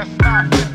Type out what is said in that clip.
It's not